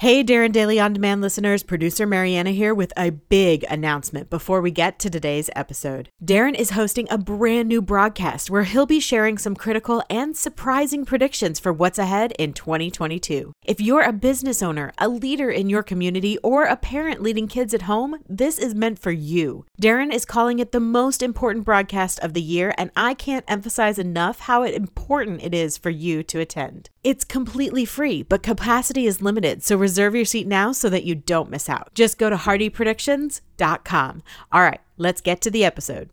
Hey, Darren Daily On Demand listeners, producer Mariana here with a big announcement before we get to today's episode. Darren is hosting a brand new broadcast where he'll be sharing some critical and surprising predictions for what's ahead in 2022. If you're a business owner, a leader in your community, or a parent leading kids at home, this is meant for you. Darren is calling it the most important broadcast of the year, and I can't emphasize enough how important it is for you to attend. It's completely free, but capacity is limited, so reserve your seat now so that you don't miss out. Just go to hardypredictions.com. All right, let's get to the episode.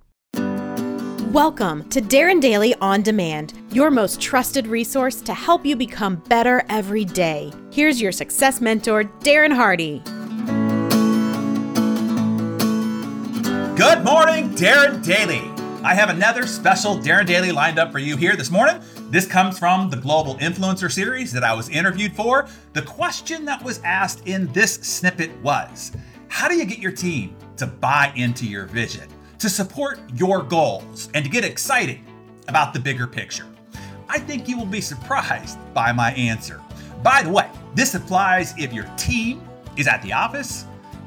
Welcome to Darren Daily On Demand, your most trusted resource to help you become better every day. Here's your success mentor, Darren Hardy. Good morning, Darren Daily. I have another special Darren Daily lined up for you here this morning. This comes from the Global Influencer series that I was interviewed for. The question that was asked in this snippet was How do you get your team to buy into your vision, to support your goals, and to get excited about the bigger picture? I think you will be surprised by my answer. By the way, this applies if your team is at the office,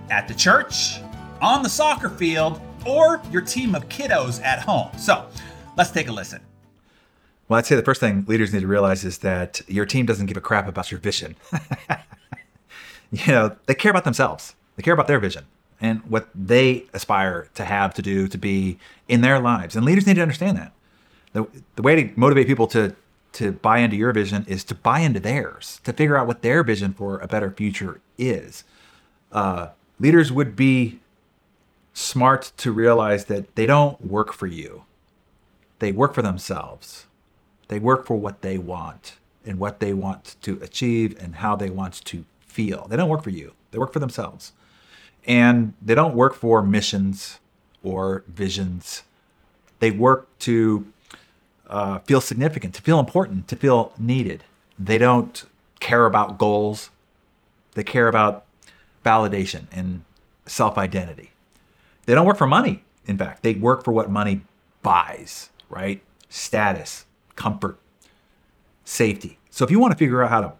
at the church, on the soccer field, or your team of kiddos at home. So let's take a listen. Well, I'd say the first thing leaders need to realize is that your team doesn't give a crap about your vision. you know, they care about themselves. They care about their vision and what they aspire to have, to do, to be in their lives. And leaders need to understand that. The, the way to motivate people to to buy into your vision is to buy into theirs, to figure out what their vision for a better future is. Uh, leaders would be smart to realize that they don't work for you, they work for themselves. They work for what they want and what they want to achieve and how they want to feel. They don't work for you, they work for themselves. And they don't work for missions or visions. They work to uh, feel significant, to feel important, to feel needed. They don't care about goals, they care about validation and self identity. They don't work for money, in fact, they work for what money buys, right? Status, comfort, safety. So if you want to figure out how to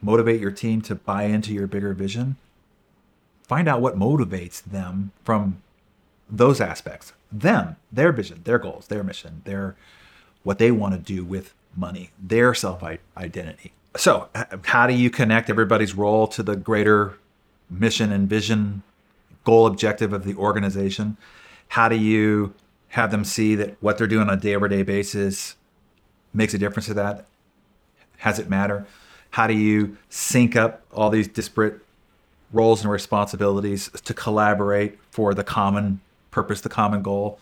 motivate your team to buy into your bigger vision, find out what motivates them from those aspects. Them, their vision, their goals, their mission, their what they want to do with money, their self identity. So, how do you connect everybody's role to the greater mission and vision, goal objective of the organization? How do you have them see that what they're doing on a day over day basis makes a difference to that? Has it matter? How do you sync up all these disparate roles and responsibilities to collaborate for the common purpose, the common goal?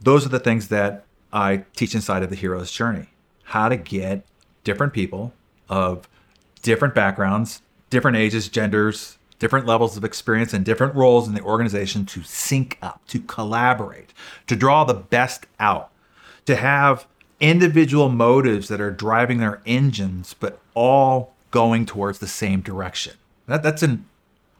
Those are the things that I teach inside of the hero's journey. How to get different people of different backgrounds, different ages, genders, different levels of experience, and different roles in the organization to sync up, to collaborate, to draw the best out, to have individual motives that are driving their engines, but all going towards the same direction. That, that's an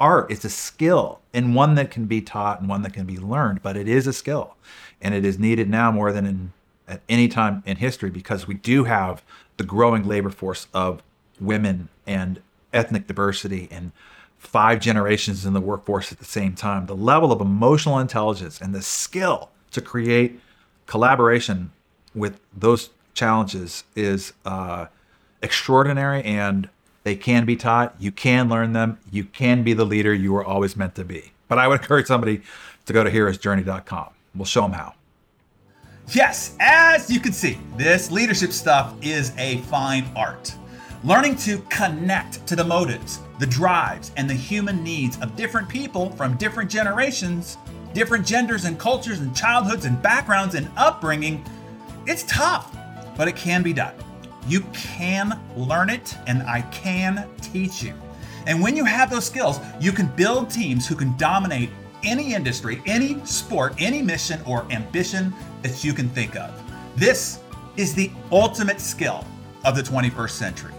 art, it's a skill, and one that can be taught and one that can be learned, but it is a skill. And it is needed now more than in, at any time in history because we do have the growing labor force of women and ethnic diversity and five generations in the workforce at the same time. The level of emotional intelligence and the skill to create collaboration with those challenges is uh, extraordinary and they can be taught. You can learn them. You can be the leader you were always meant to be. But I would encourage somebody to go to heroesjourney.com. We'll show them how. Yes, as you can see, this leadership stuff is a fine art. Learning to connect to the motives, the drives, and the human needs of different people from different generations, different genders and cultures and childhoods and backgrounds and upbringing it's tough, but it can be done. You can learn it, and I can teach you. And when you have those skills, you can build teams who can dominate any industry, any sport, any mission or ambition that you can think of. This is the ultimate skill of the 21st century.